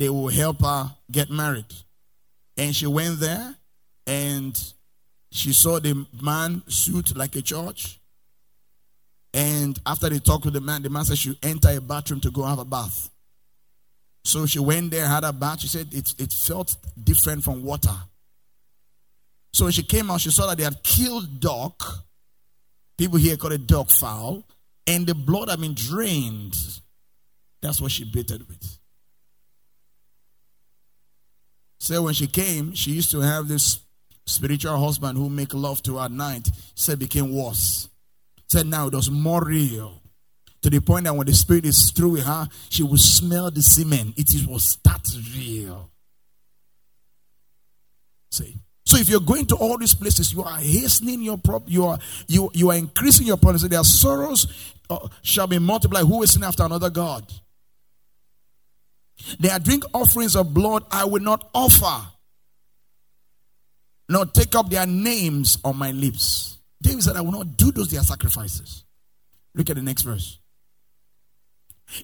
they will help her get married. And she went there and she saw the man suit like a church. And after they talked to the man, the man said she enter a bathroom to go have a bath. So she went there, had a bath. She said it, it felt different from water. So she came out, she saw that they had killed dog. People here call it dog fowl. And the blood had been drained. That's what she bathed with. So when she came, she used to have this spiritual husband who make love to her at night. Said became worse. Said now it was more real. To the point that when the spirit is through with her, she will smell the semen. It was that real. See. So if you're going to all these places, you are hastening your prop, you are you you are increasing your promise. Their sorrows uh, shall be multiplied. Who is in after another God? They are drink offerings of blood I will not offer. Nor take up their names on my lips. David said, I will not do those their sacrifices. Look at the next verse.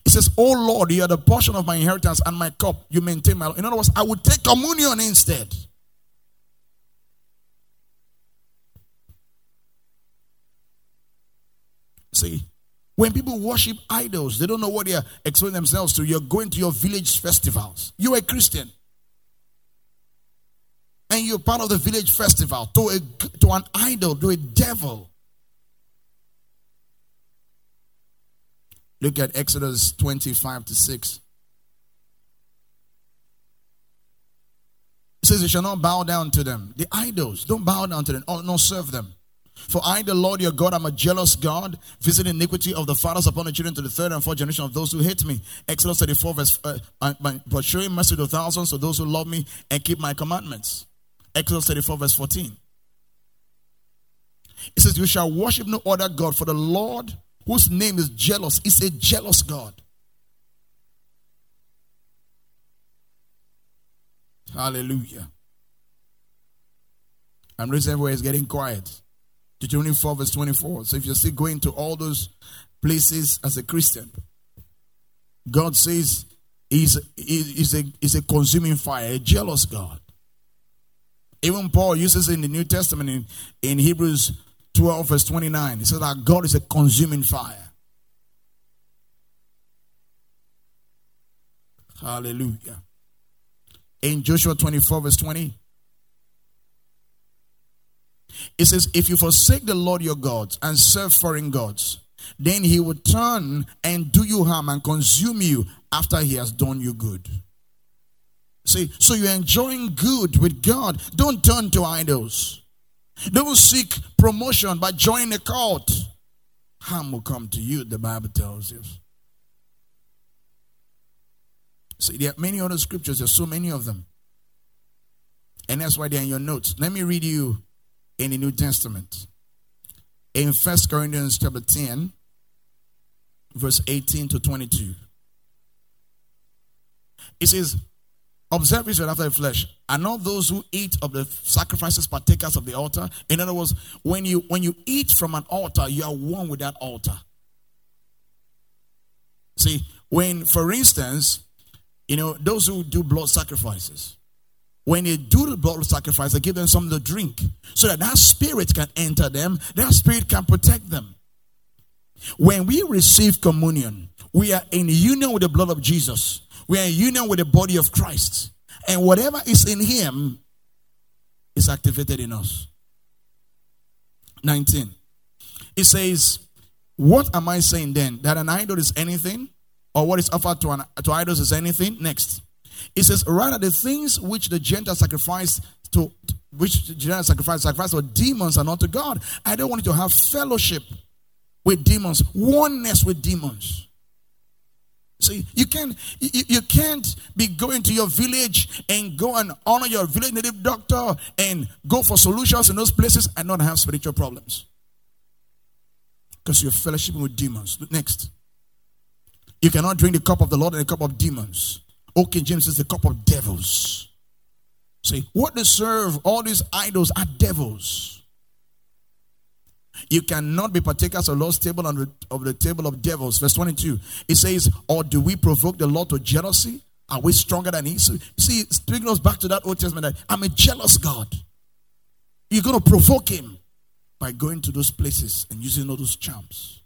It says, Oh Lord, you are the portion of my inheritance and my cup. You maintain my. Life. In other words, I will take communion instead. See, when people worship idols, they don't know what they are exposing themselves to. You're going to your village festivals. You're a Christian. And you're part of the village festival to, a, to an idol, to a devil. Look at Exodus 25 to 6. It says, You shall not bow down to them. The idols, don't bow down to them, oh, or not serve them. For I, the Lord your God, am a jealous God, visiting iniquity of the fathers upon the children to the third and fourth generation of those who hate me. Exodus 34, verse, uh, but showing mercy to thousands of those who love me and keep my commandments. Exodus 34, verse 14. It says, You shall worship no other God, for the Lord, whose name is jealous, is a jealous God. Hallelujah. I'm reason everywhere is getting quiet. Deuteronomy 4, verse 24. So if you're still going to all those places as a Christian, God says he's, he's, a, he's a consuming fire, a jealous God. Even Paul uses in the New Testament in, in Hebrews 12, verse 29. He says that God is a consuming fire. Hallelujah. In Joshua 24, verse 20, it says, If you forsake the Lord your God and serve foreign gods, then he will turn and do you harm and consume you after he has done you good. See, so you're enjoying good with God. Don't turn to idols. Don't seek promotion by joining a cult. Harm will come to you, the Bible tells you. See, there are many other scriptures, there's so many of them. And that's why they're in your notes. Let me read you in the New Testament. In First Corinthians chapter 10, verse 18 to 22. It says, Observe Israel after the flesh, are not those who eat of the sacrifices partakers of the altar. In other words, when you when you eat from an altar, you are one with that altar. See, when, for instance, you know, those who do blood sacrifices, when they do the blood sacrifice, they give them something to drink so that that spirit can enter them, that spirit can protect them. When we receive communion, we are in union with the blood of Jesus, we are in union with the body of Christ, and whatever is in Him is activated in us. 19. It says, What am I saying then? That an idol is anything? Or what is offered to, an, to idols is anything? Next. It says, rather the things which the Gentiles sacrifice to which the Gentiles sacrifice, sacrifice to demons and not to God. I don't want you to have fellowship with demons, oneness with demons. See, you can't you, you can't be going to your village and go and honor your village native doctor and go for solutions in those places and not have spiritual problems. Because you're fellowshipping with demons. Next. You cannot drink the cup of the Lord and the cup of demons. Okay, James is the cup of devils. See, what they serve, all these idols are devils. You cannot be partakers of the Lord's table and of the table of devils. Verse 22. It says, Or do we provoke the Lord to jealousy? Are we stronger than he? So, see, bringing us back to that Old Testament that I'm a jealous God. You're going to provoke him by going to those places and using all those charms.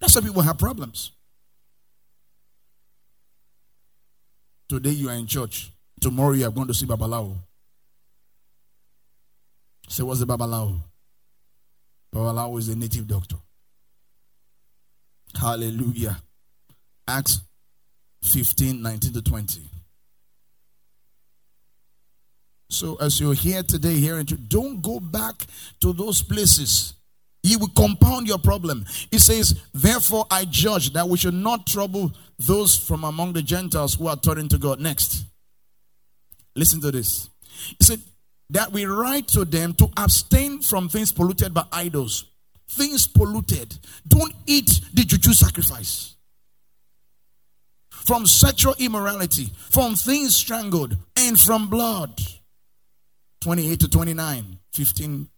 That's why people have problems. Today you are in church. Tomorrow you are going to see Babalawo. Say, what's the Babalawo? Babalawo is a native doctor. Hallelujah. Acts 15 19 to 20. So, as you're here today, hearing, don't go back to those places. You will compound your problem. He says, Therefore, I judge that we should not trouble those from among the Gentiles who are turning to God. Next. Listen to this. He said, That we write to them to abstain from things polluted by idols things polluted. Don't eat the juju sacrifice. From sexual immorality, from things strangled, and from blood. 28 to 29. 15,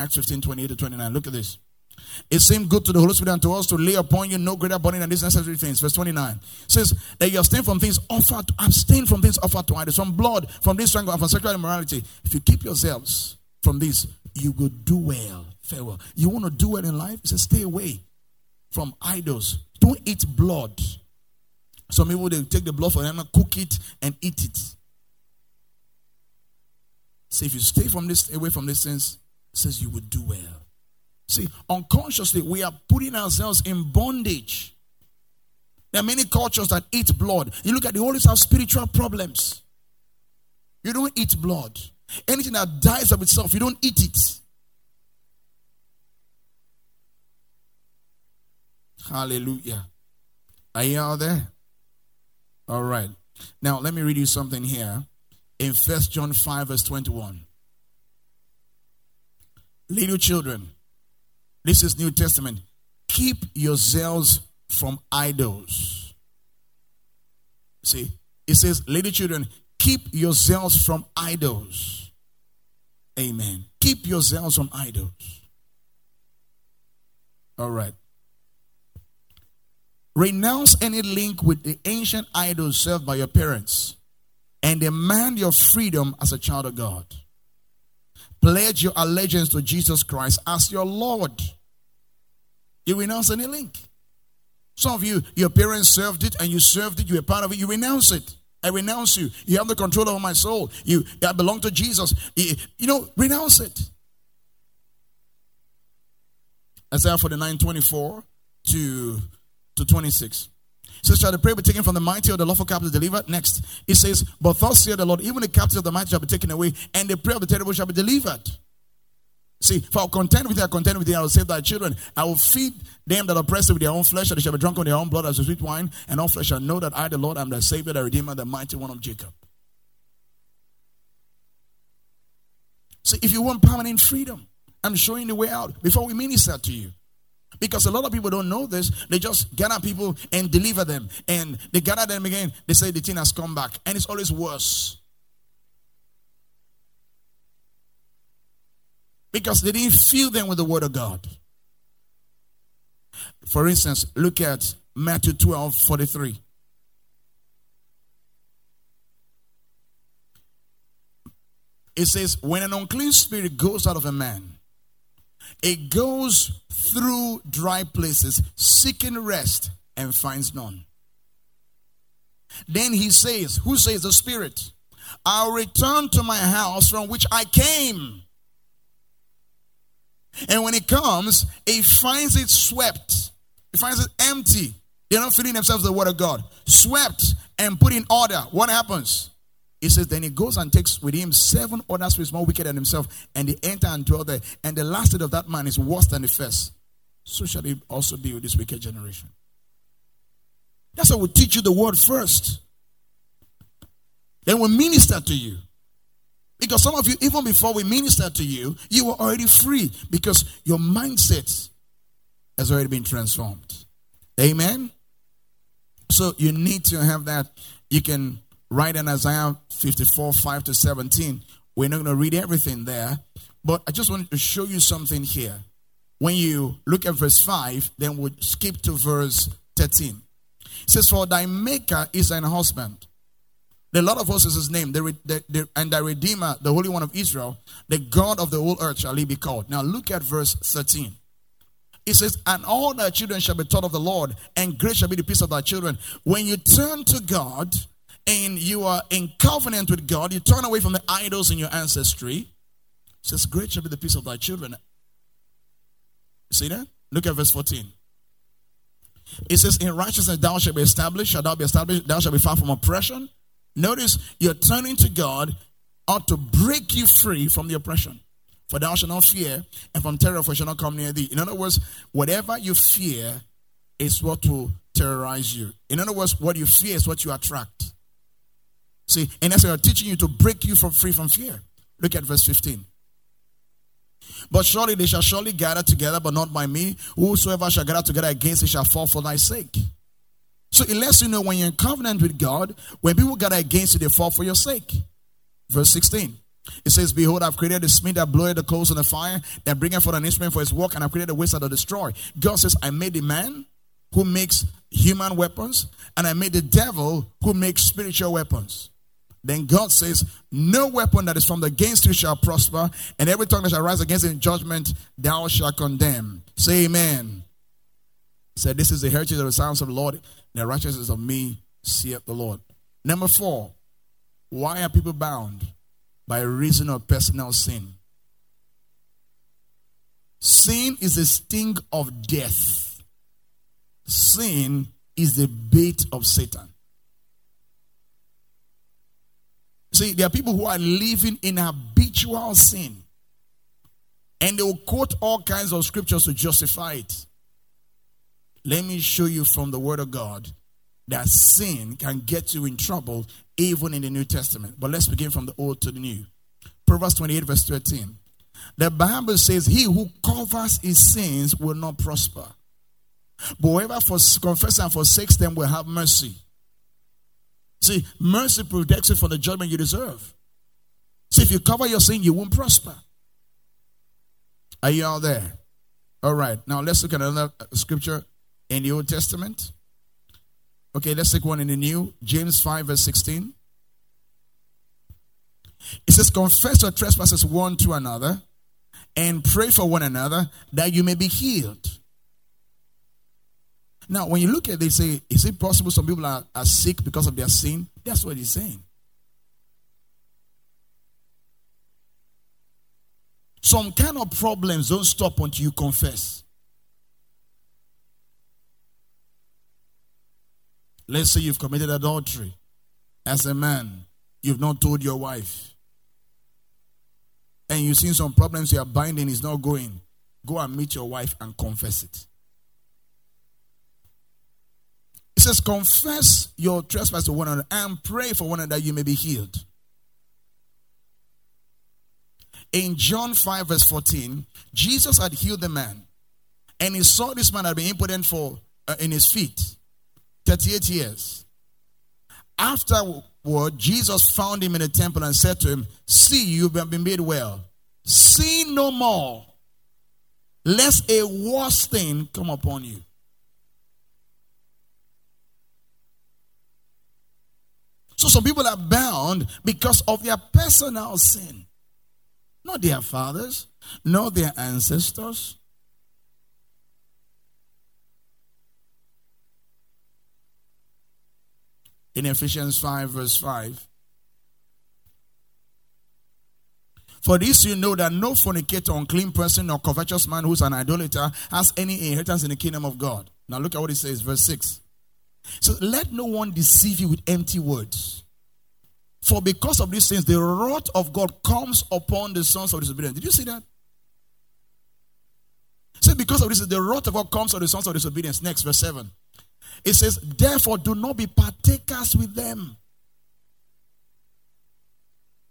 Acts 15, 28 to 29. Look at this. It seemed good to the Holy Spirit and to us to lay upon you no greater burden than these necessary things. Verse 29 says that you abstain from things offered, to, abstain from things offered to idols, from blood, from this strangle, from sexual immorality. If you keep yourselves from this, you will do well farewell. You want to do it in life? He says, stay away from idols. Don't eat blood. Some people they take the blood for them and cook it and eat it. See, if you stay from this away from these things, says you will do well. See, unconsciously we are putting ourselves in bondage. There are many cultures that eat blood. You look at the always have spiritual problems. You don't eat blood. Anything that dies of itself, you don't eat it. Hallelujah. Are you all there? All right. Now, let me read you something here in First John 5, verse 21. Little children, this is New Testament. Keep yourselves from idols. See, it says, Little children, keep yourselves from idols. Amen. Keep yourselves from idols. All right. Renounce any link with the ancient idols served by your parents and demand your freedom as a child of God. Pledge your allegiance to Jesus Christ as your Lord. You renounce any link. Some of you, your parents served it and you served it, you were part of it, you renounce it. I renounce you. You have the control over my soul. You I belong to Jesus. You, know, renounce it. Isaiah 49 24 to to 26. Says, Shall the prey be taken from the mighty or the lawful captive delivered? Next, it says, But thus saith the Lord, even the captive of the mighty shall be taken away, and the prey of the terrible shall be delivered. See, if I contend with thee, I contend with thee, I will save thy children. I will feed them that oppress thee with their own flesh, and they shall be drunk on their own blood as a sweet wine, and all flesh shall know that I, the Lord, am the Savior, the Redeemer, the mighty one of Jacob. See, if you want permanent freedom, I'm showing the way out before we minister to you. Because a lot of people don't know this. They just gather people and deliver them. And they gather them again. They say the thing has come back. And it's always worse. Because they didn't fill them with the word of God. For instance, look at Matthew 12 43. It says, When an unclean spirit goes out of a man, it goes through dry places, seeking rest, and finds none. Then he says, Who says the Spirit? I'll return to my house from which I came. And when it comes, it finds it swept. it finds it empty. They're not filling themselves the word of God. Swept and put in order. What happens? He says, Then he goes and takes with him seven others who is more wicked than himself, and they enter and dwell there. And the last of that man is worse than the first. So shall it also be with this wicked generation. That's why we teach you the word first. Then we minister to you. Because some of you, even before we minister to you, you were already free because your mindset has already been transformed. Amen. So you need to have that. You can right in Isaiah 54 5 to 17. We're not going to read everything there, but I just wanted to show you something here. When you look at verse 5, then we'll skip to verse 13. It says, For thy maker is an husband. The Lord of hosts is his name, the, the, the, and thy Redeemer, the Holy One of Israel, the God of the whole earth shall he be called. Now look at verse 13. It says, And all thy children shall be taught of the Lord, and great shall be the peace of thy children. When you turn to God and you are in covenant with God, you turn away from the idols in your ancestry. It says, Great shall be the peace of thy children. See that? Look at verse 14. It says, In righteousness thou shalt be established, shalt thou be established, thou shalt be far from oppression. Notice you're turning to God ought to break you free from the oppression. For thou shalt not fear, and from terror for shall not come near thee. In other words, whatever you fear is what will terrorize you. In other words, what you fear is what you attract. See, and that's why I'm teaching you to break you from free from fear. Look at verse 15. But surely they shall surely gather together, but not by me. Whosoever shall gather together against thee shall fall for thy sake. So it lets you know when you're in covenant with God, when people gather against you, they fall for your sake. Verse 16. It says, Behold, I've created the smith that bloweth the coals on the fire, that bringeth forth an instrument for his work, and I've created the waste that destroy. God says, I made the man who makes human weapons, and I made the devil who makes spiritual weapons. Then God says, No weapon that is from the against you shall prosper, and every tongue that shall rise against in judgment, thou shalt condemn. Say amen. Said, This is the heritage of the sons of the Lord, the righteousness of me, saith the Lord. Number four, why are people bound? By reason of personal sin. Sin is a sting of death. Sin is the bait of Satan. See, there are people who are living in habitual sin. And they will quote all kinds of scriptures to justify it. Let me show you from the Word of God that sin can get you in trouble even in the New Testament. But let's begin from the Old to the New. Proverbs 28, verse 13. The Bible says, He who covers his sins will not prosper. But whoever confesses and forsakes them will have mercy. See, mercy protects you from the judgment you deserve. See, if you cover your sin, you won't prosper. Are you all there? All right. Now let's look at another uh, scripture in the Old Testament. Okay, let's take one in the New. James 5, verse 16. It says, Confess your trespasses one to another and pray for one another that you may be healed. Now, when you look at it, they say, is it possible some people are, are sick because of their sin? That's what he's saying. Some kind of problems don't stop until you confess. Let's say you've committed adultery as a man, you've not told your wife, and you've seen some problems you are binding is not going. Go and meet your wife and confess it. It says, Confess your trespass to one another and pray for one another that you may be healed. In John 5, verse 14, Jesus had healed the man, and he saw this man had been impotent for uh, in his feet 38 years. Afterward, Jesus found him in the temple and said to him, See, you've been made well. See no more, lest a worse thing come upon you. So some people are bound because of their personal sin. Not their fathers, not their ancestors. In Ephesians 5, verse 5. For this you know that no fornicator, unclean person, or covetous man who's an idolater has any inheritance in the kingdom of God. Now look at what it says, verse 6. So let no one deceive you with empty words. For because of these things, the wrath of God comes upon the sons of disobedience. Did you see that? So because of this, the wrath of God comes on the sons of disobedience. Next, verse 7. It says, Therefore, do not be partakers with them.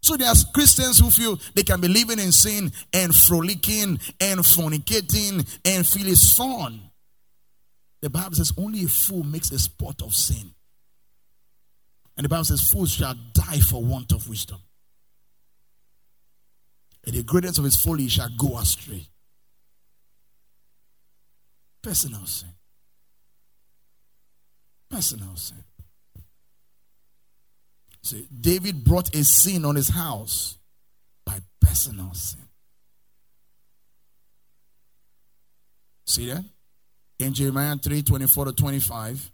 So there's Christians who feel they can be living in sin and frolicking and fornicating and feel it's fun. The Bible says only a fool makes a sport of sin. And the Bible says, Fools shall die for want of wisdom. And the greatness of his folly shall go astray. Personal sin. Personal sin. See, David brought a sin on his house by personal sin. See that? In Jeremiah 3 24 to 25.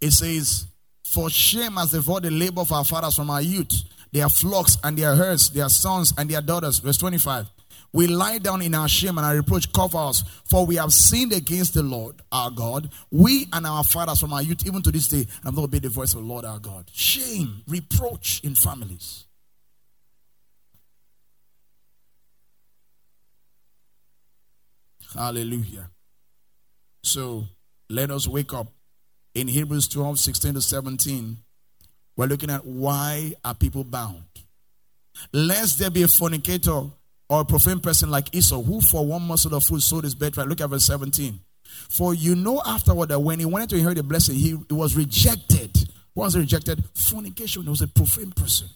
It says, For shame has devoured the labor of our fathers from our youth, their flocks and their herds, their sons and their daughters. Verse 25. We lie down in our shame and our reproach cover us, for we have sinned against the Lord our God, we and our fathers from our youth, even to this day, have not obeyed the voice of the Lord our God. Shame, reproach in families. Hallelujah. So let us wake up. In Hebrews 12, 16 to 17, we're looking at why are people bound? Lest there be a fornicator or a profane person like Esau, who for one morsel of food sold his birthright. Look at verse 17. For you know afterward that when he wanted to inherit the blessing, he, he was rejected. What was rejected? Fornication. He was a profane person.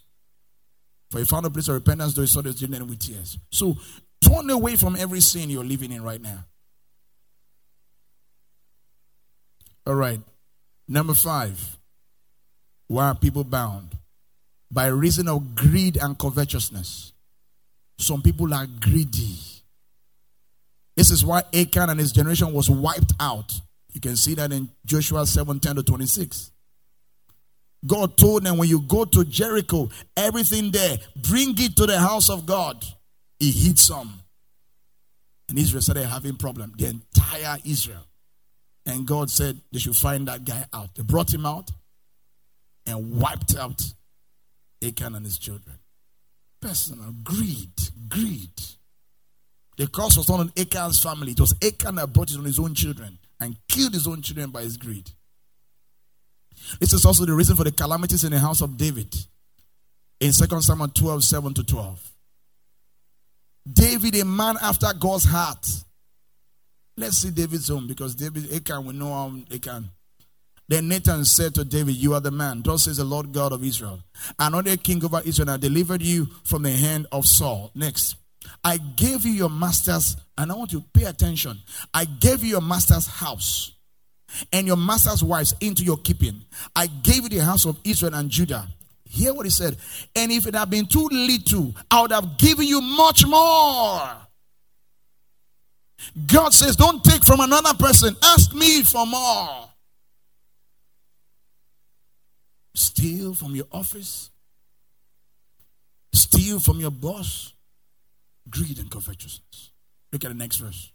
For he found a place of repentance, though he saw the children with tears. So turn away from every sin you're living in right now. All right. Number five. Why are people bound? By reason of greed and covetousness. Some people are greedy. This is why Achan and his generation was wiped out. You can see that in Joshua 7 10 to 26. God told them when you go to Jericho, everything there, bring it to the house of God. He hid some. And Israel started having problem. The entire Israel. And God said they should find that guy out. They brought him out and wiped out Achan and his children. Personal greed, greed. The curse was not on Achan's family. It was Achan that brought it on his own children and killed his own children by his greed. This is also the reason for the calamities in the house of David in 2 Samuel 12 7 to 12. David, a man after God's heart. Let's see David's home because David, Achan, we know how Achan. Then Nathan said to David, You are the man. Thus says the Lord God of Israel. Another king over Israel. I delivered you from the hand of Saul. Next. I gave you your master's, and I want you to pay attention. I gave you your master's house and your master's wives into your keeping. I gave you the house of Israel and Judah. Hear what he said. And if it had been too little, I would have given you much more. God says, Don't take from another person, ask me for more. Steal from your office, steal from your boss, greed and covetousness. Look at the next verse.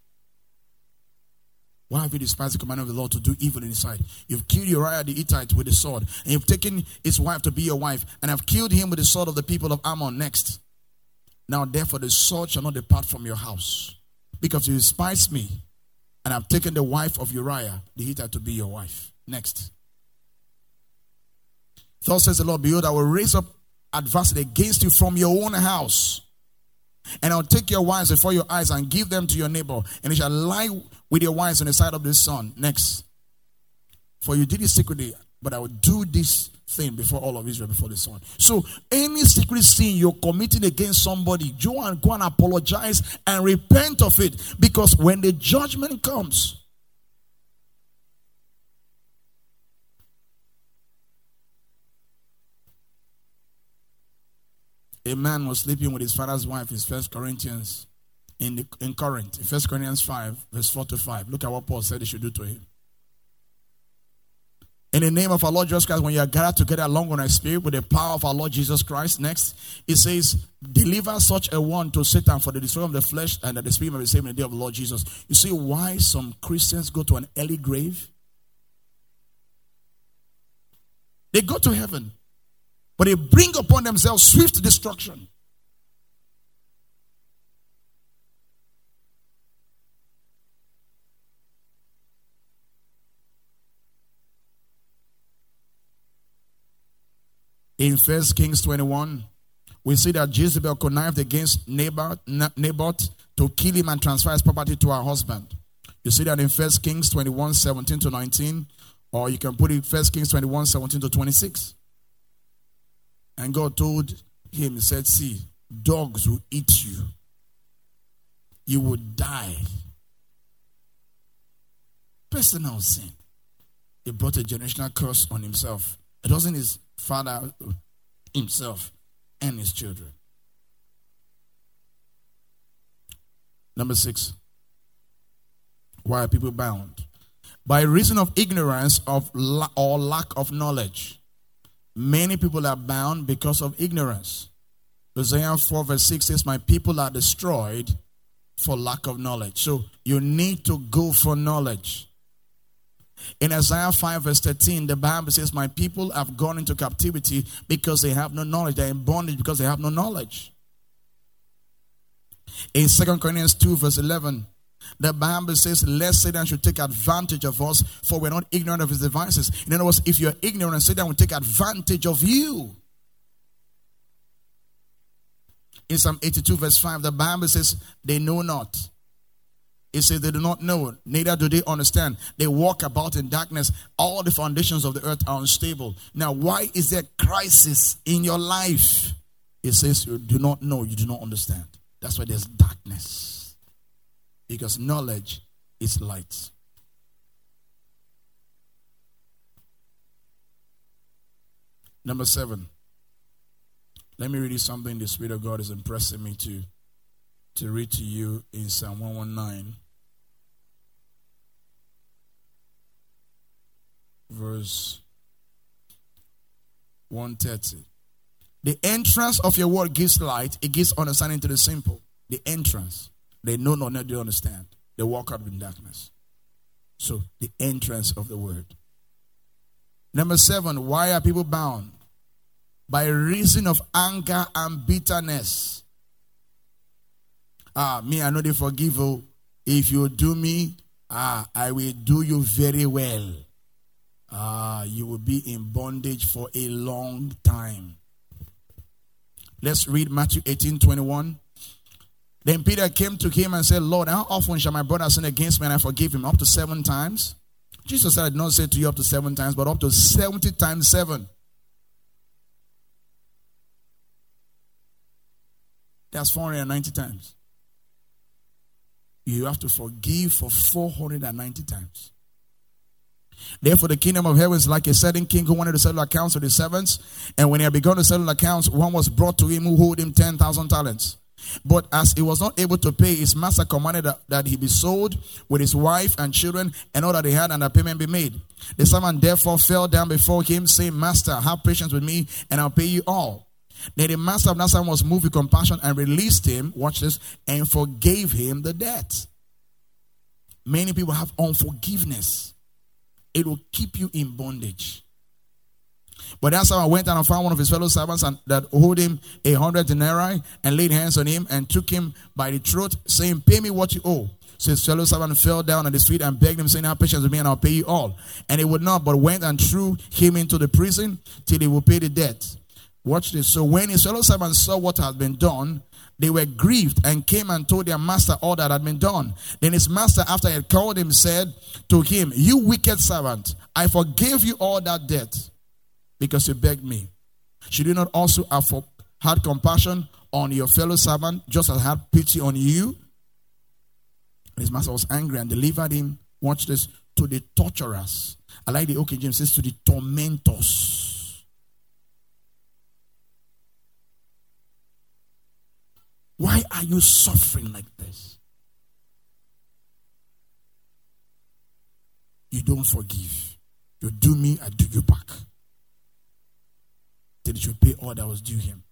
Why have you despised the command of the Lord to do evil in his sight? You've killed Uriah the Hittite with the sword, and you've taken his wife to be your wife, and have killed him with the sword of the people of Ammon. Next. Now, therefore, the sword shall not depart from your house, because you despise me, and I have taken the wife of Uriah the Hittite to be your wife. Next. Thus says the Lord, Behold, I will raise up adversity against you from your own house. And I'll take your wives before your eyes and give them to your neighbor, and he shall lie with your wives on the side of the sun. Next. For you did it secretly, but I will do this thing before all of Israel, before the sun. So, any secret sin you're committing against somebody, go and go and apologize and repent of it. Because when the judgment comes, a man was sleeping with his father's wife in First Corinthians in, the, in Corinth, in First Corinthians 5, verse 4 to 5. Look at what Paul said he should do to him. In the name of our Lord Jesus Christ, when you are gathered together along on our spirit with the power of our Lord Jesus Christ, next, it says, Deliver such a one to Satan for the destruction of the flesh and that the spirit may be saved in the day of the Lord Jesus. You see why some Christians go to an early grave? They go to heaven, but they bring upon themselves swift destruction. In First Kings 21, we see that Jezebel connived against Naboth, Naboth to kill him and transfer his property to her husband. You see that in First Kings 21, 17 to 19, or you can put it First Kings 21, 17 to 26. And God told him, He said, See, dogs will eat you. You will die. personal sin. He brought a generational curse on himself. It wasn't his father, himself, and his children. Number six. Why are people bound? By reason of ignorance of la- or lack of knowledge. Many people are bound because of ignorance. Hosea 4 verse 6 says, My people are destroyed for lack of knowledge. So you need to go for knowledge. In Isaiah 5 verse 13, the Bible says, My people have gone into captivity because they have no knowledge. They're in bondage because they have no knowledge. In 2 Corinthians 2 verse 11, the Bible says, Lest Satan should take advantage of us, for we're not ignorant of his devices. In other words, if you're ignorant, Satan will take advantage of you. In Psalm 82, verse 5, the Bible says, They know not. It says they do not know, neither do they understand. They walk about in darkness. All the foundations of the earth are unstable. Now, why is there crisis in your life? It says you do not know, you do not understand. That's why there's darkness. Because knowledge is light. Number seven. Let me read you something the Spirit of God is impressing me to, to read to you in Psalm 119, verse 130. The entrance of your word gives light, it gives understanding to the simple. The entrance. They know not, they understand. They walk out in darkness. So, the entrance of the word. Number seven, why are people bound? By reason of anger and bitterness. Ah, me, I know they forgive you. If you do me, ah, I will do you very well. Ah, you will be in bondage for a long time. Let's read Matthew 18 21. Then Peter came to him and said, Lord, how often shall my brother sin against me and I forgive him? Up to seven times? Jesus said, I did not say to you up to seven times, but up to 70 times seven. That's 490 times. You have to forgive for 490 times. Therefore, the kingdom of heaven is like a certain king who wanted to settle accounts with his servants. And when he had begun to settle accounts, one was brought to him who owed him 10,000 talents. But as he was not able to pay, his master commanded that, that, he be sold with his wife and children and all that he had, and a payment be made. The servant therefore fell down before him, saying, Master, have patience with me, and I'll pay you all. Then the master of servant was moved with compassion and released him, watch this, and forgave him the debt. Many people have unforgiveness it will keep you in bondage. But that's how I went and found one of his fellow servants and that owed him a hundred denarii and laid hands on him and took him by the throat, saying, Pay me what you owe. So his fellow servant fell down at his feet and begged him, saying, Have patience with me and I'll pay you all. And he would not, but went and threw him into the prison till he would pay the debt. Watch this. So when his fellow servants saw what had been done, they were grieved and came and told their master all that had been done. Then his master, after he had called him, said to him, You wicked servant, I forgave you all that debt because you begged me. Should you not also have had compassion on your fellow servant, just as I had pity on you? And his master was angry and delivered him, watch this, to the torturers. I like the King James says to the tormentors. Why are you suffering like this? You don't forgive. You do me, I do you back. Then should pay all that was due him.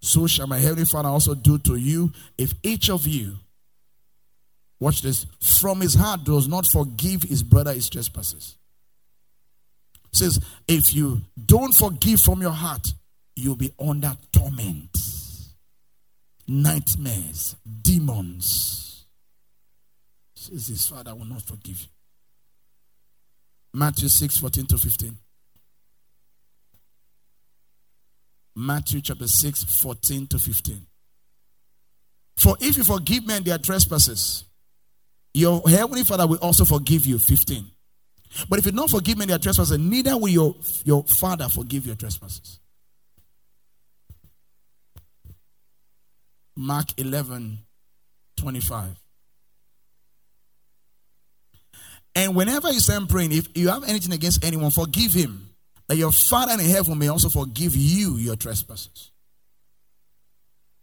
So shall my heavenly Father also do to you if each of you, watch this, from his heart does not forgive his brother his trespasses. Says, if you don't forgive from your heart, you'll be under torment nightmares, demons. Says his father will not forgive you. Matthew 6 14 to 15. Matthew chapter 6 14 to 15. For if you forgive men their trespasses, your heavenly father will also forgive you. 15. But if you don't forgive men their trespasses, neither will your, your father forgive your trespasses. Mark 11 25. And whenever you stand praying, if you have anything against anyone, forgive him. That your Father in heaven may also forgive you your trespasses.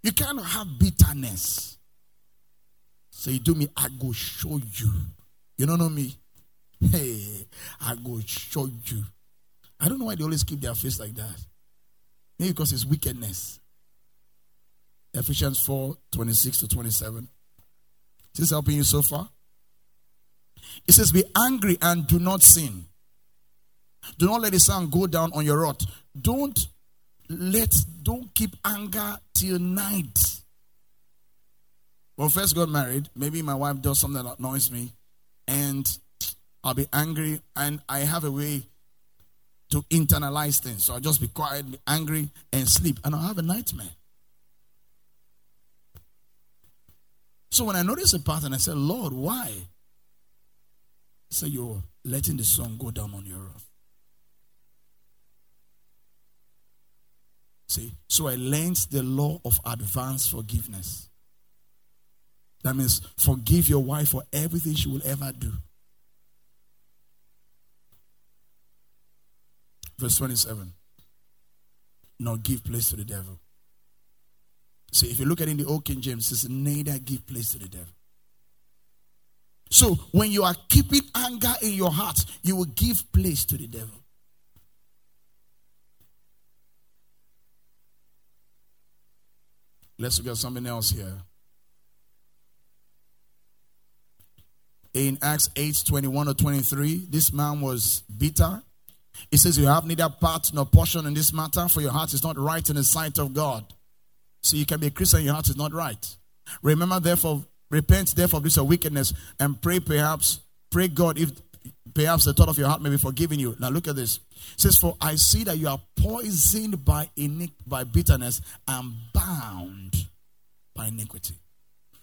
You cannot have bitterness. So you do me, I go show you. You don't know me? Hey, I go show you. I don't know why they always keep their face like that. Maybe because it's wickedness. Ephesians 4 26 to 27. Is this helping you so far? It says, Be angry and do not sin. Do not let the sun go down on your wrath. Don't let, don't keep anger till night. When first got married, maybe my wife does something that annoys me, and I'll be angry, and I have a way to internalize things. So I'll just be quiet, be angry, and sleep, and I'll have a nightmare. So when I notice a pattern, I say, Lord, why? So you're letting the sun go down on your wrath. See, so I learned the law of advanced forgiveness. That means forgive your wife for everything she will ever do. Verse 27. Not give place to the devil. See, if you look at it in the Old King James, it says, neither give place to the devil. So when you are keeping anger in your heart, you will give place to the devil. Let's look at something else here. In Acts 8 21 or 23, this man was bitter. He says, You have neither part nor portion in this matter, for your heart is not right in the sight of God. So you can be a Christian, your heart is not right. Remember, therefore, repent therefore of this wickedness and pray perhaps, pray God if perhaps the thought of your heart may be forgiven you. Now look at this. It says, For I see that you are poisoned by iniquity, by bitterness and bound by iniquity.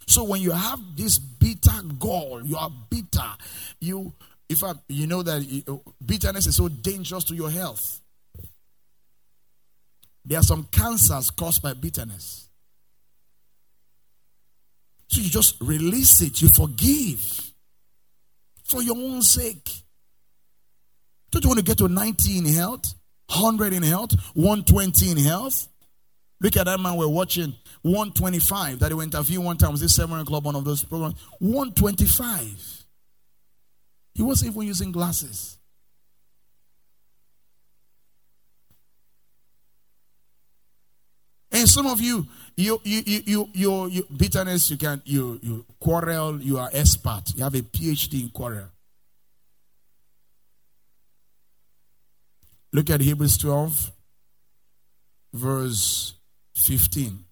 So when you have this bitter gall, you are bitter. You, if you know that bitterness is so dangerous to your health. There are some cancers caused by bitterness. So you just release it, you forgive for your own sake. Don't you want to get to 90 in health, 100 in health, 120 in health? Look at that man we're watching, 125 that he went interview one time. Was this Seven Club, one of those programs? 125. He wasn't even using glasses. And some of you, you, you, you, you, you, bitterness, you can, you, you quarrel, you are expert. You have a PhD in quarrel. Look at Hebrews 12, verse 15.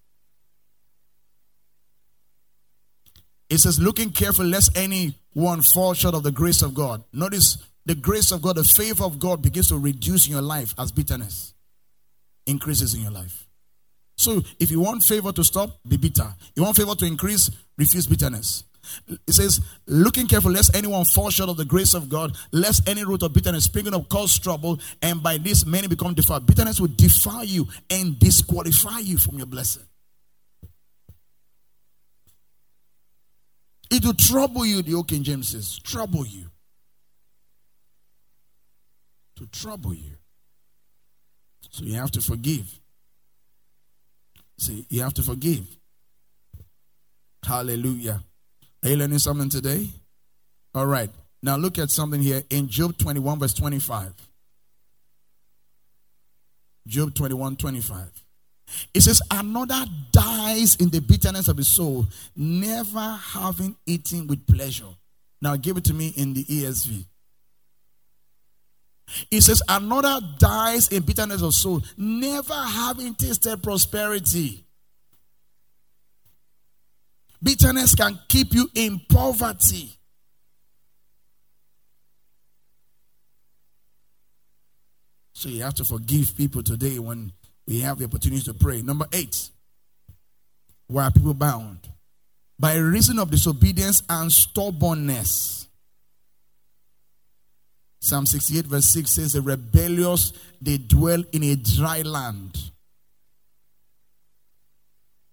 It says, looking careful lest anyone fall short of the grace of God. Notice the grace of God, the favor of God begins to reduce in your life as bitterness increases in your life. So if you want favor to stop, be bitter. You want favor to increase, refuse bitterness. It says, looking careful lest anyone fall short of the grace of God, lest any root of bitterness springing up cause trouble, and by this many become defiled. Bitterness will defile you and disqualify you from your blessing. It will trouble you, the old King James says, trouble you. To trouble you. So you have to forgive. See, you have to forgive. Hallelujah. Are you learning something today? All right. Now look at something here in Job 21, verse 25. Job 21, 25. It says, Another dies in the bitterness of his soul, never having eaten with pleasure. Now give it to me in the ESV. It says, Another dies in bitterness of soul, never having tasted prosperity. Bitterness can keep you in poverty. So you have to forgive people today when we have the opportunity to pray. Number eight, why are people bound? By reason of disobedience and stubbornness. Psalm 68, verse 6 says, The rebellious, they dwell in a dry land.